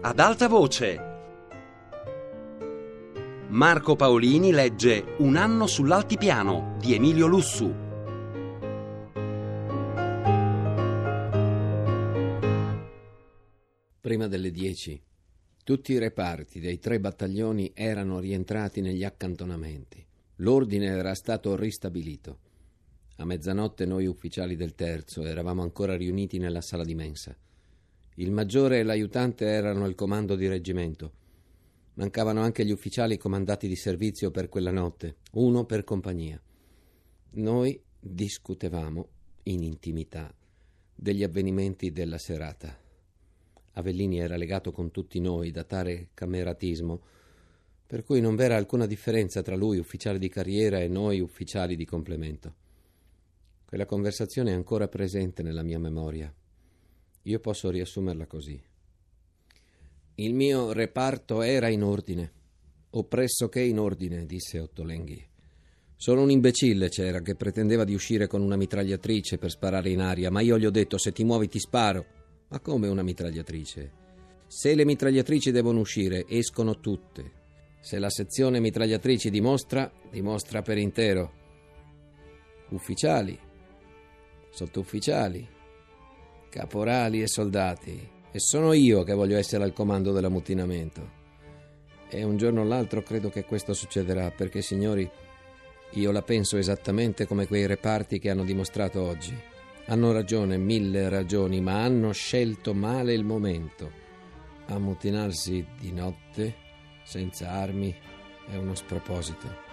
ad alta voce. Marco Paolini legge Un anno sull'altipiano di Emilio Lussu. Prima delle dieci, tutti i reparti dei tre battaglioni erano rientrati negli accantonamenti. L'ordine era stato ristabilito. A mezzanotte noi ufficiali del terzo eravamo ancora riuniti nella sala di mensa. Il maggiore e l'aiutante erano il comando di reggimento. Mancavano anche gli ufficiali comandati di servizio per quella notte, uno per compagnia. Noi discutevamo in intimità degli avvenimenti della serata. Avellini era legato con tutti noi da tale cameratismo, per cui non v'era alcuna differenza tra lui, ufficiale di carriera, e noi, ufficiali di complemento. Quella conversazione è ancora presente nella mia memoria. Io posso riassumerla così. Il mio reparto era in ordine, o pressoché in ordine, disse Ottolenghi. Solo un imbecille c'era che pretendeva di uscire con una mitragliatrice per sparare in aria, ma io gli ho detto se ti muovi ti sparo. Ma come una mitragliatrice? Se le mitragliatrici devono uscire, escono tutte. Se la sezione mitragliatrici dimostra, dimostra per intero. Ufficiali, sottufficiali, caporali e soldati. E sono io che voglio essere al comando dell'ammutinamento. E un giorno o l'altro credo che questo succederà, perché, signori, io la penso esattamente come quei reparti che hanno dimostrato oggi. Hanno ragione, mille ragioni, ma hanno scelto male il momento. Ammutinarsi di notte, senza armi, è uno sproposito.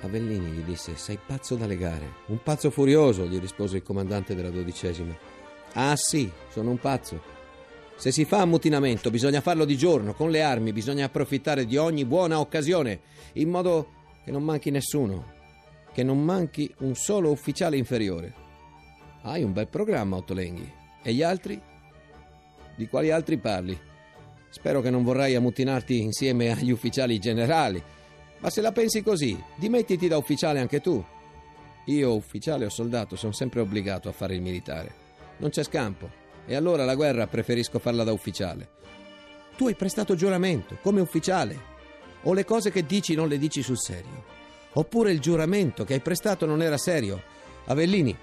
Avellini gli disse: Sei pazzo da legare. Un pazzo furioso, gli rispose il comandante della dodicesima. Ah sì, sono un pazzo. Se si fa ammutinamento bisogna farlo di giorno, con le armi, bisogna approfittare di ogni buona occasione, in modo che non manchi nessuno, che non manchi un solo ufficiale inferiore. Hai un bel programma, Ottolenghi. E gli altri? Di quali altri parli? Spero che non vorrai ammutinarti insieme agli ufficiali generali. Ma se la pensi così, dimettiti da ufficiale anche tu. Io, ufficiale o soldato, sono sempre obbligato a fare il militare. Non c'è scampo. E allora la guerra preferisco farla da ufficiale. Tu hai prestato giuramento, come ufficiale. O le cose che dici non le dici sul serio. Oppure il giuramento che hai prestato non era serio. Avellini,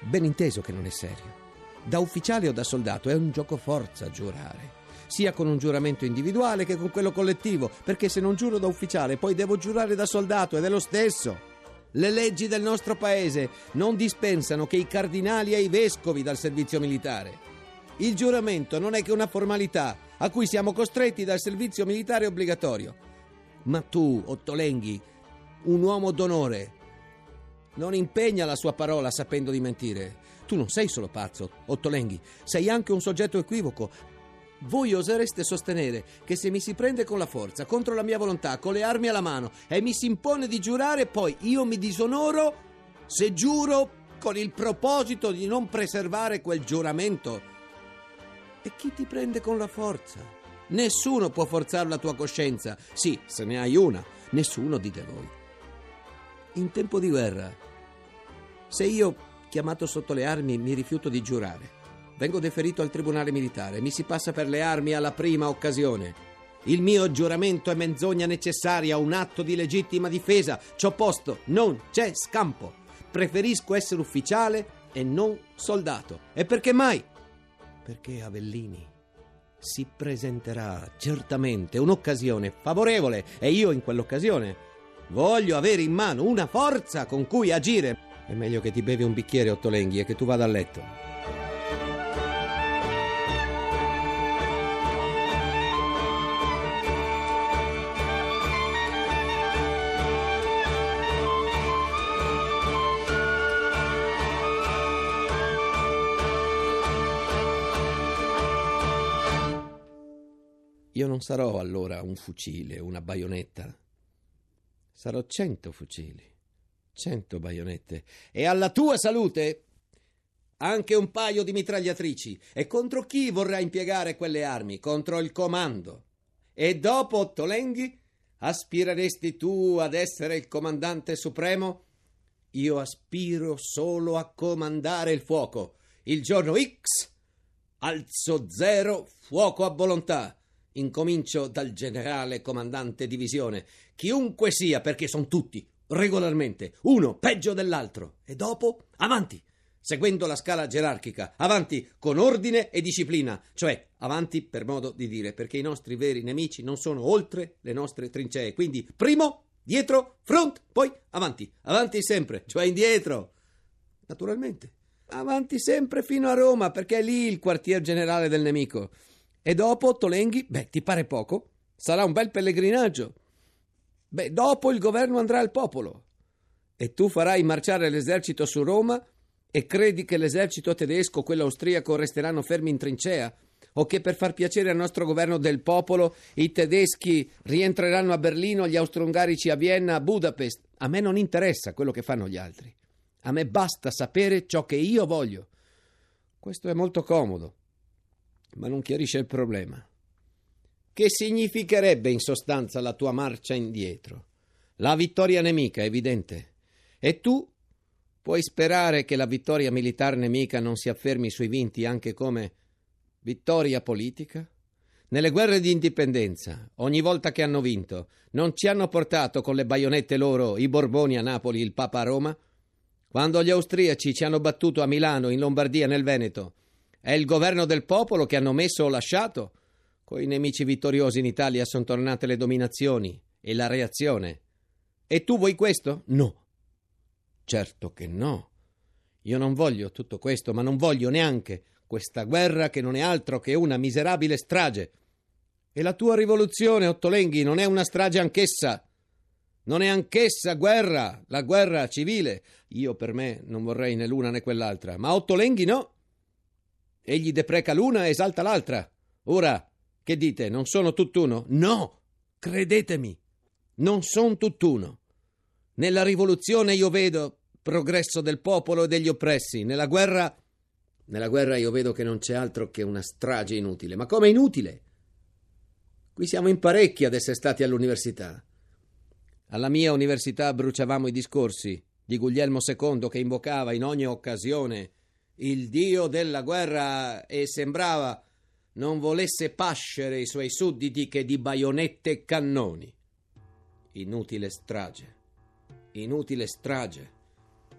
ben inteso che non è serio. Da ufficiale o da soldato è un gioco forza giurare sia con un giuramento individuale che con quello collettivo, perché se non giuro da ufficiale poi devo giurare da soldato ed è lo stesso. Le leggi del nostro paese non dispensano che i cardinali e i vescovi dal servizio militare. Il giuramento non è che una formalità a cui siamo costretti dal servizio militare obbligatorio. Ma tu, Ottolenghi, un uomo d'onore, non impegna la sua parola sapendo di mentire. Tu non sei solo pazzo, Ottolenghi, sei anche un soggetto equivoco, voi osereste sostenere che se mi si prende con la forza, contro la mia volontà, con le armi alla mano e mi si impone di giurare, poi io mi disonoro se giuro con il proposito di non preservare quel giuramento? E chi ti prende con la forza? Nessuno può forzare la tua coscienza. Sì, se ne hai una, nessuno dite voi. In tempo di guerra, se io, chiamato sotto le armi, mi rifiuto di giurare, Vengo deferito al tribunale militare. Mi si passa per le armi alla prima occasione. Il mio giuramento è menzogna necessaria, un atto di legittima difesa. Ci ho posto, non c'è scampo. Preferisco essere ufficiale e non soldato. E perché mai? Perché Avellini si presenterà certamente un'occasione favorevole e io in quell'occasione voglio avere in mano una forza con cui agire. È meglio che ti bevi un bicchiere, Ottolenghi, e che tu vada a letto. Non sarò allora un fucile, una baionetta. Sarò cento fucili, cento baionette. E alla tua salute anche un paio di mitragliatrici. E contro chi vorrà impiegare quelle armi? Contro il comando. E dopo Tolenghi aspireresti tu ad essere il comandante supremo? Io aspiro solo a comandare il fuoco. Il giorno X alzo zero fuoco a volontà Incomincio dal generale comandante divisione, chiunque sia, perché sono tutti, regolarmente, uno peggio dell'altro. E dopo, avanti, seguendo la scala gerarchica, avanti con ordine e disciplina, cioè avanti per modo di dire, perché i nostri veri nemici non sono oltre le nostre trincee. Quindi, primo, dietro, front, poi avanti, avanti sempre, cioè indietro. Naturalmente, avanti sempre fino a Roma, perché è lì il quartier generale del nemico. E dopo Tolenghi, beh, ti pare poco? Sarà un bel pellegrinaggio. Beh, dopo il governo andrà al popolo. E tu farai marciare l'esercito su Roma e credi che l'esercito tedesco quello austriaco resteranno fermi in trincea? O che per far piacere al nostro governo del popolo i tedeschi rientreranno a Berlino, gli austro-ungarici a Vienna, a Budapest? A me non interessa quello che fanno gli altri. A me basta sapere ciò che io voglio. Questo è molto comodo ma non chiarisce il problema. Che significherebbe in sostanza la tua marcia indietro? La vittoria nemica, evidente. E tu puoi sperare che la vittoria militare nemica non si affermi sui vinti anche come vittoria politica? Nelle guerre di indipendenza, ogni volta che hanno vinto, non ci hanno portato con le baionette loro i Borboni a Napoli, il Papa a Roma? Quando gli austriaci ci hanno battuto a Milano, in Lombardia, nel Veneto, è il governo del popolo che hanno messo o lasciato. Con i nemici vittoriosi in Italia sono tornate le dominazioni e la reazione. E tu vuoi questo? No. Certo che no. Io non voglio tutto questo, ma non voglio neanche questa guerra che non è altro che una miserabile strage. E la tua rivoluzione, Ottolenghi, non è una strage anch'essa. Non è anch'essa guerra, la guerra civile. Io per me non vorrei né l'una né quell'altra, ma Ottolenghi no. Egli depreca l'una e esalta l'altra. Ora, che dite, non sono tutt'uno? No, credetemi, non sono tutt'uno. Nella rivoluzione io vedo progresso del popolo e degli oppressi, nella guerra... Nella guerra io vedo che non c'è altro che una strage inutile. Ma come inutile? Qui siamo in parecchi ad essere stati all'università. Alla mia università bruciavamo i discorsi di Guglielmo II che invocava in ogni occasione il dio della guerra e sembrava non volesse pascere i suoi sudditi che di baionette e cannoni. Inutile strage, inutile strage,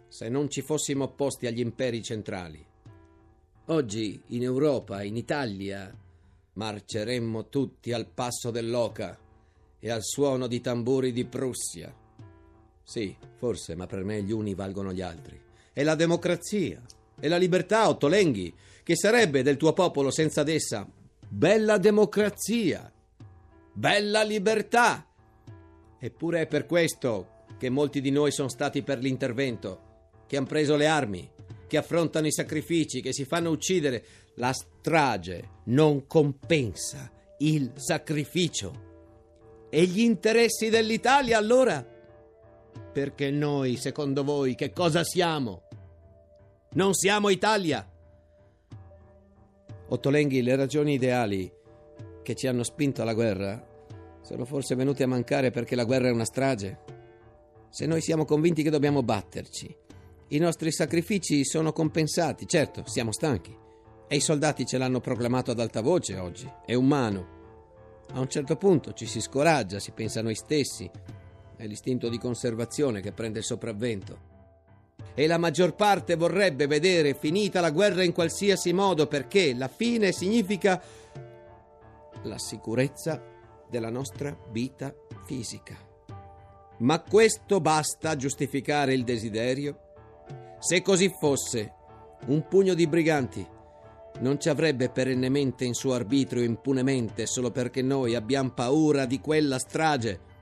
se non ci fossimo opposti agli imperi centrali. Oggi in Europa, in Italia, marceremmo tutti al passo dell'oca e al suono di tamburi di Prussia. Sì, forse, ma per me gli uni valgono gli altri. E la democrazia e la libertà, Ottolenghi, che sarebbe del tuo popolo senza d'essa? Bella democrazia, bella libertà. Eppure è per questo che molti di noi sono stati per l'intervento, che hanno preso le armi, che affrontano i sacrifici, che si fanno uccidere. La strage non compensa il sacrificio. E gli interessi dell'Italia allora? Perché noi, secondo voi, che cosa siamo? Non siamo Italia. Ottolenghi, le ragioni ideali che ci hanno spinto alla guerra sono forse venute a mancare perché la guerra è una strage. Se noi siamo convinti che dobbiamo batterci, i nostri sacrifici sono compensati, certo, siamo stanchi. E i soldati ce l'hanno proclamato ad alta voce oggi. È umano. A un certo punto ci si scoraggia, si pensa a noi stessi. È l'istinto di conservazione che prende il sopravvento e la maggior parte vorrebbe vedere finita la guerra in qualsiasi modo perché la fine significa la sicurezza della nostra vita fisica. Ma questo basta a giustificare il desiderio? Se così fosse, un pugno di briganti non ci avrebbe perennemente in suo arbitrio impunemente solo perché noi abbiamo paura di quella strage.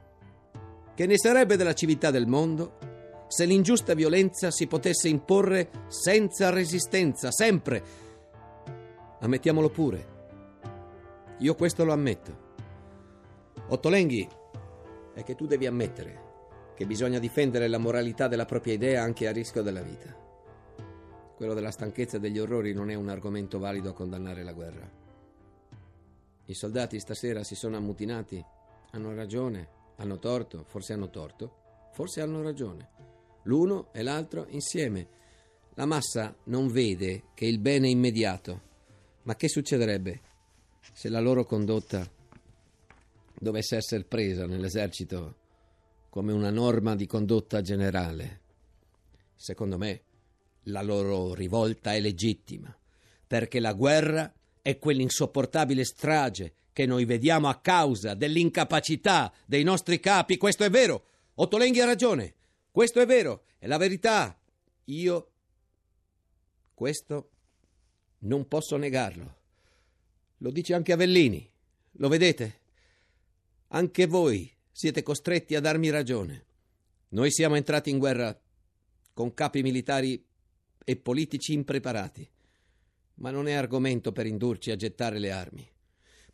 Che ne sarebbe della civiltà del mondo se l'ingiusta violenza si potesse imporre senza resistenza, sempre. Ammettiamolo pure. Io questo lo ammetto. Ottolenghi, è che tu devi ammettere che bisogna difendere la moralità della propria idea anche a rischio della vita. Quello della stanchezza e degli orrori non è un argomento valido a condannare la guerra. I soldati stasera si sono ammutinati, hanno ragione, hanno torto, forse hanno torto, forse hanno ragione l'uno e l'altro insieme. La massa non vede che il bene immediato, ma che succederebbe se la loro condotta dovesse essere presa nell'esercito come una norma di condotta generale. Secondo me la loro rivolta è legittima, perché la guerra è quell'insopportabile strage che noi vediamo a causa dell'incapacità dei nostri capi. Questo è vero. Ottolenghi ha ragione. Questo è vero. È la verità. Io questo non posso negarlo. Lo dice anche Avellini. Lo vedete? Anche voi siete costretti a darmi ragione. Noi siamo entrati in guerra con capi militari e politici impreparati, ma non è argomento per indurci a gettare le armi.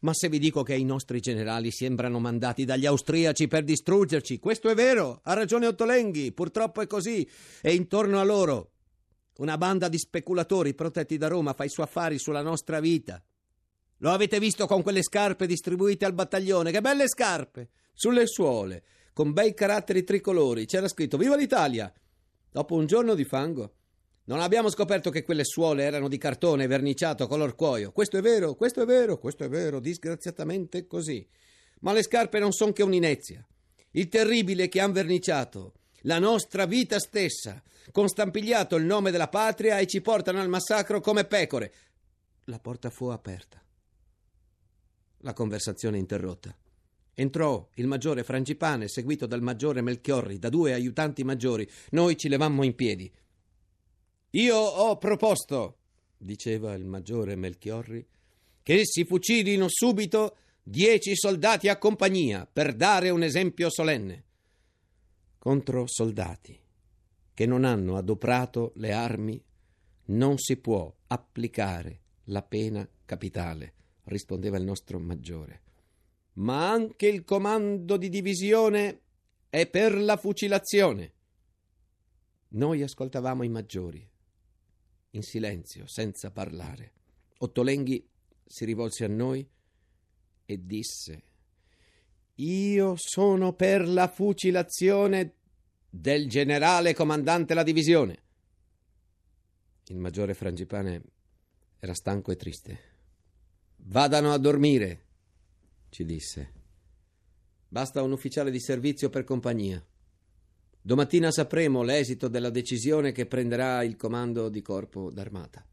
Ma se vi dico che i nostri generali sembrano mandati dagli austriaci per distruggerci, questo è vero, ha ragione Ottolenghi, purtroppo è così, e intorno a loro una banda di speculatori protetti da Roma fa i suoi affari sulla nostra vita. Lo avete visto con quelle scarpe distribuite al battaglione, che belle scarpe! Sulle suole, con bei caratteri tricolori, c'era scritto Viva l'Italia! Dopo un giorno di fango. Non abbiamo scoperto che quelle suole erano di cartone verniciato color cuoio. Questo è vero, questo è vero, questo è vero, disgraziatamente così. Ma le scarpe non sono che un'inezia. Il terribile che han verniciato la nostra vita stessa, con stampigliato il nome della patria e ci portano al massacro come pecore. La porta fu aperta. La conversazione interrotta. Entrò il maggiore Frangipane, seguito dal maggiore Melchiorri, da due aiutanti maggiori. Noi ci levammo in piedi. Io ho proposto, diceva il maggiore Melchiorri, che si fucilino subito dieci soldati a compagnia per dare un esempio solenne. Contro soldati che non hanno adoprato le armi non si può applicare la pena capitale, rispondeva il nostro maggiore ma anche il comando di divisione è per la fucilazione. Noi ascoltavamo i maggiori, in silenzio, senza parlare. Ottolenghi si rivolse a noi e disse Io sono per la fucilazione del generale comandante la divisione. Il maggiore Frangipane era stanco e triste. Vadano a dormire, ci disse. Basta un ufficiale di servizio per compagnia. Domattina sapremo l'esito della decisione che prenderà il comando di corpo d'armata.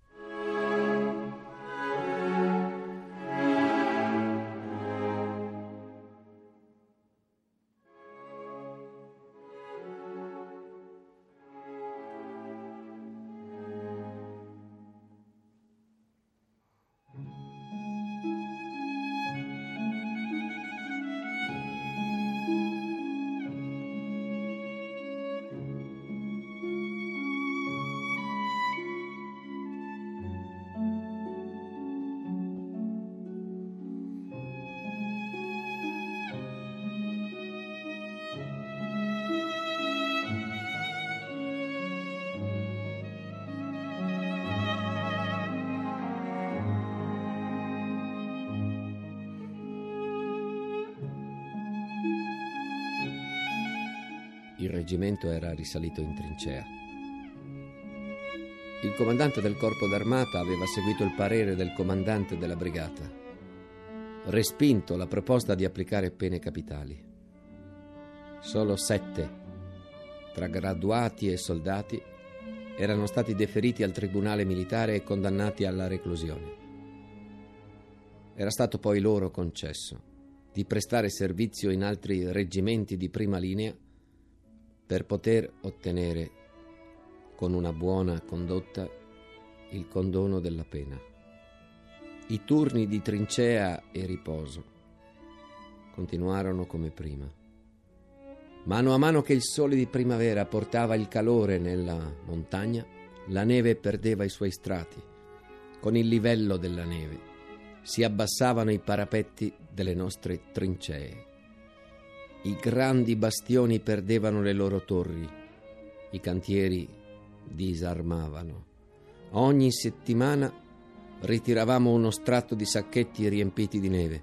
Reggimento era risalito in trincea. Il comandante del corpo d'armata aveva seguito il parere del comandante della brigata, respinto la proposta di applicare pene capitali. Solo sette, tra graduati e soldati, erano stati deferiti al tribunale militare e condannati alla reclusione. Era stato poi loro concesso di prestare servizio in altri reggimenti di prima linea per poter ottenere con una buona condotta il condono della pena. I turni di trincea e riposo continuarono come prima. Mano a mano che il sole di primavera portava il calore nella montagna, la neve perdeva i suoi strati. Con il livello della neve si abbassavano i parapetti delle nostre trincee. I grandi bastioni perdevano le loro torri, i cantieri disarmavano. Ogni settimana ritiravamo uno strato di sacchetti riempiti di neve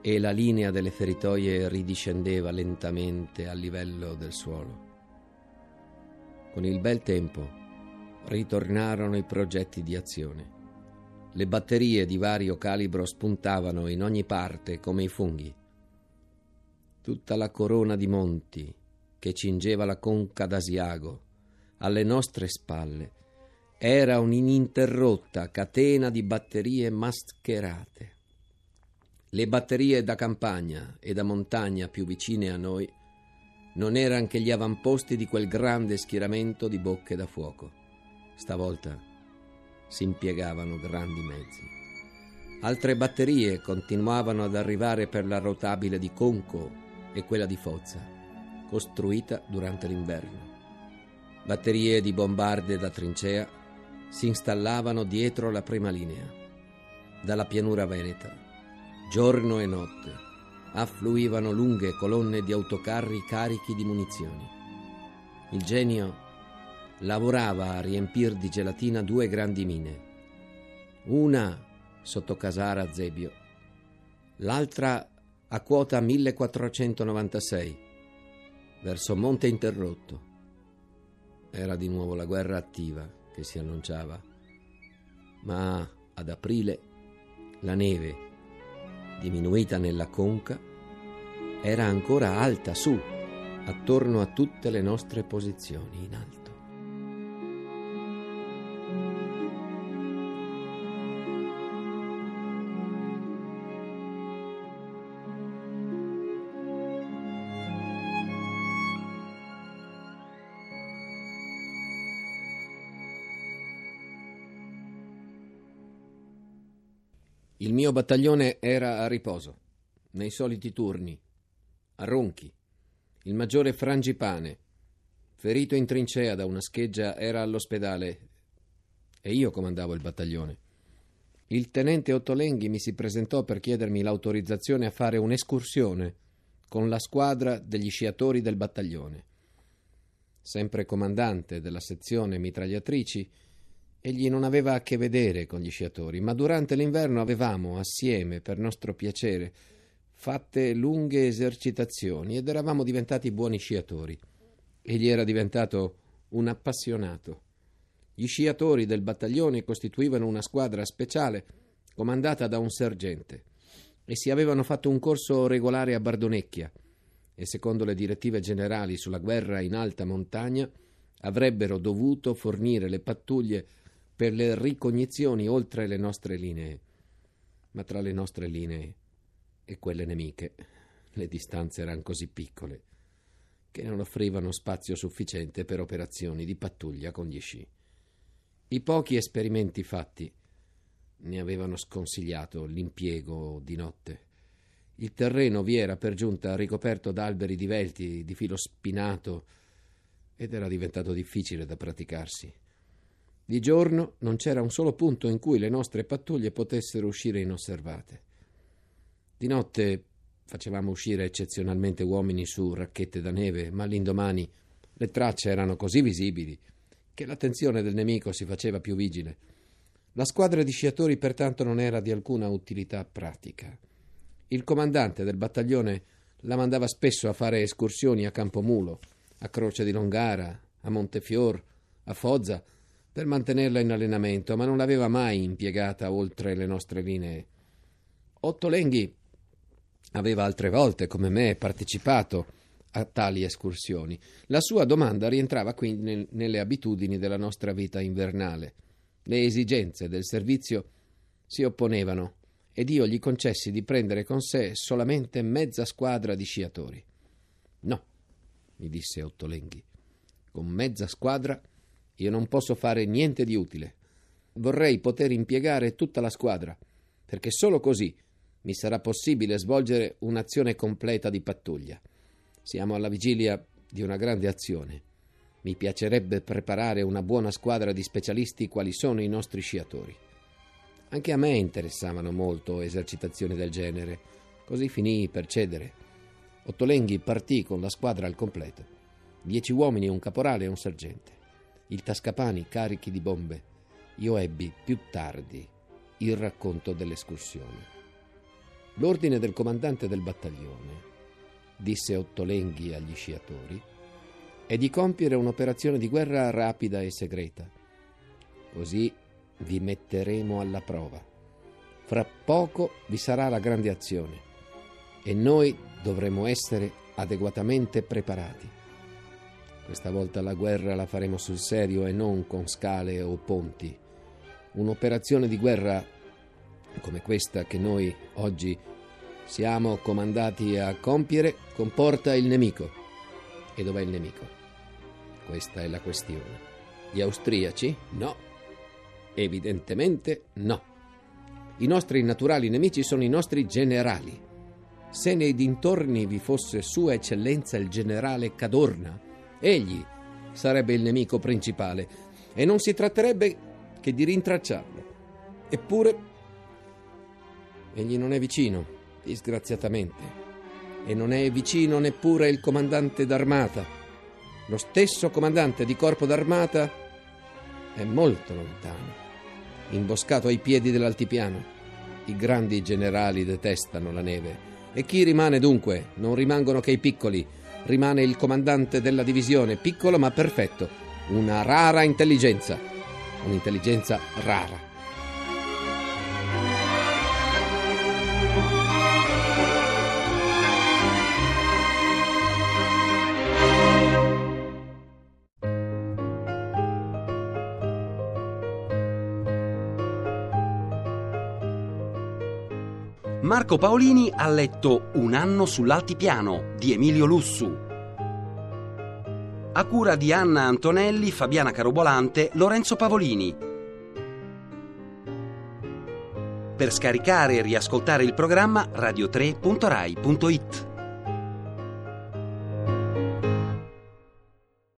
e la linea delle feritoie ridiscendeva lentamente a livello del suolo. Con il bel tempo ritornarono i progetti di azione. Le batterie di vario calibro spuntavano in ogni parte come i funghi Tutta la corona di monti che cingeva la conca d'Asiago alle nostre spalle era un'ininterrotta catena di batterie mascherate. Le batterie da campagna e da montagna più vicine a noi non erano che gli avamposti di quel grande schieramento di bocche da fuoco. Stavolta si impiegavano grandi mezzi. Altre batterie continuavano ad arrivare per la rotabile di Conco e quella di Foggia, costruita durante l'inverno. Batterie di bombarde da trincea si installavano dietro la prima linea. Dalla pianura veneta, giorno e notte, affluivano lunghe colonne di autocarri carichi di munizioni. Il genio lavorava a riempir di gelatina due grandi mine, una sotto Casara Zebio, l'altra a quota 1496, verso Monte Interrotto. Era di nuovo la guerra attiva che si annunciava, ma ad aprile la neve diminuita nella conca, era ancora alta su, attorno a tutte le nostre posizioni in alto. Mio battaglione era a riposo, nei soliti turni, a Ronchi. Il maggiore Frangipane, ferito in trincea da una scheggia, era all'ospedale e io comandavo il battaglione. Il tenente Ottolenghi mi si presentò per chiedermi l'autorizzazione a fare un'escursione con la squadra degli sciatori del battaglione. Sempre comandante della sezione mitragliatrici, Egli non aveva a che vedere con gli sciatori, ma durante l'inverno avevamo assieme, per nostro piacere, fatte lunghe esercitazioni ed eravamo diventati buoni sciatori. Egli era diventato un appassionato. Gli sciatori del battaglione costituivano una squadra speciale comandata da un sergente e si avevano fatto un corso regolare a Bardonecchia e secondo le direttive generali sulla guerra in alta montagna avrebbero dovuto fornire le pattuglie per le ricognizioni oltre le nostre linee. Ma tra le nostre linee e quelle nemiche le distanze erano così piccole che non offrivano spazio sufficiente per operazioni di pattuglia con gli sci. I pochi esperimenti fatti ne avevano sconsigliato l'impiego di notte. Il terreno vi era per giunta ricoperto da alberi divelti, di filo spinato, ed era diventato difficile da praticarsi. Di giorno non c'era un solo punto in cui le nostre pattuglie potessero uscire inosservate. Di notte facevamo uscire eccezionalmente uomini su racchette da neve, ma l'indomani le tracce erano così visibili che l'attenzione del nemico si faceva più vigile. La squadra di sciatori pertanto non era di alcuna utilità pratica. Il comandante del battaglione la mandava spesso a fare escursioni a Campomulo, a Croce di Longara, a Montefior, a Foggia, per mantenerla in allenamento, ma non l'aveva mai impiegata oltre le nostre linee. Ottolenghi aveva altre volte, come me, partecipato a tali escursioni. La sua domanda rientrava quindi nel, nelle abitudini della nostra vita invernale. Le esigenze del servizio si opponevano ed io gli concessi di prendere con sé solamente mezza squadra di sciatori. No, mi disse Ottolenghi, con mezza squadra io non posso fare niente di utile. Vorrei poter impiegare tutta la squadra, perché solo così mi sarà possibile svolgere un'azione completa di pattuglia. Siamo alla vigilia di una grande azione. Mi piacerebbe preparare una buona squadra di specialisti quali sono i nostri sciatori. Anche a me interessavano molto esercitazioni del genere, così finii per cedere. Ottolenghi partì con la squadra al completo. Dieci uomini, un caporale e un sergente il tascapani carichi di bombe. Io ebbi più tardi il racconto dell'escursione. L'ordine del comandante del battaglione, disse Ottolenghi agli sciatori, è di compiere un'operazione di guerra rapida e segreta. Così vi metteremo alla prova. Fra poco vi sarà la grande azione e noi dovremo essere adeguatamente preparati. Questa volta la guerra la faremo sul serio e non con scale o ponti. Un'operazione di guerra come questa che noi oggi siamo comandati a compiere comporta il nemico. E dov'è il nemico? Questa è la questione. Gli austriaci? No. Evidentemente no. I nostri naturali nemici sono i nostri generali. Se nei dintorni vi fosse Sua Eccellenza il generale Cadorna, egli sarebbe il nemico principale e non si tratterebbe che di rintracciarlo. Eppure, egli non è vicino disgraziatamente. E non è vicino neppure il comandante d'armata. Lo stesso comandante di corpo d'armata è molto lontano, imboscato ai piedi dell'altipiano. I grandi generali detestano la neve. E chi rimane dunque? Non rimangono che i piccoli. Rimane il comandante della divisione, piccolo ma perfetto. Una rara intelligenza. Un'intelligenza rara. Marco Paolini ha letto Un anno sull'altipiano di Emilio Lussu. A cura di Anna Antonelli, Fabiana Carobolante, Lorenzo Pavolini. Per scaricare e riascoltare il programma radio3.rai.it.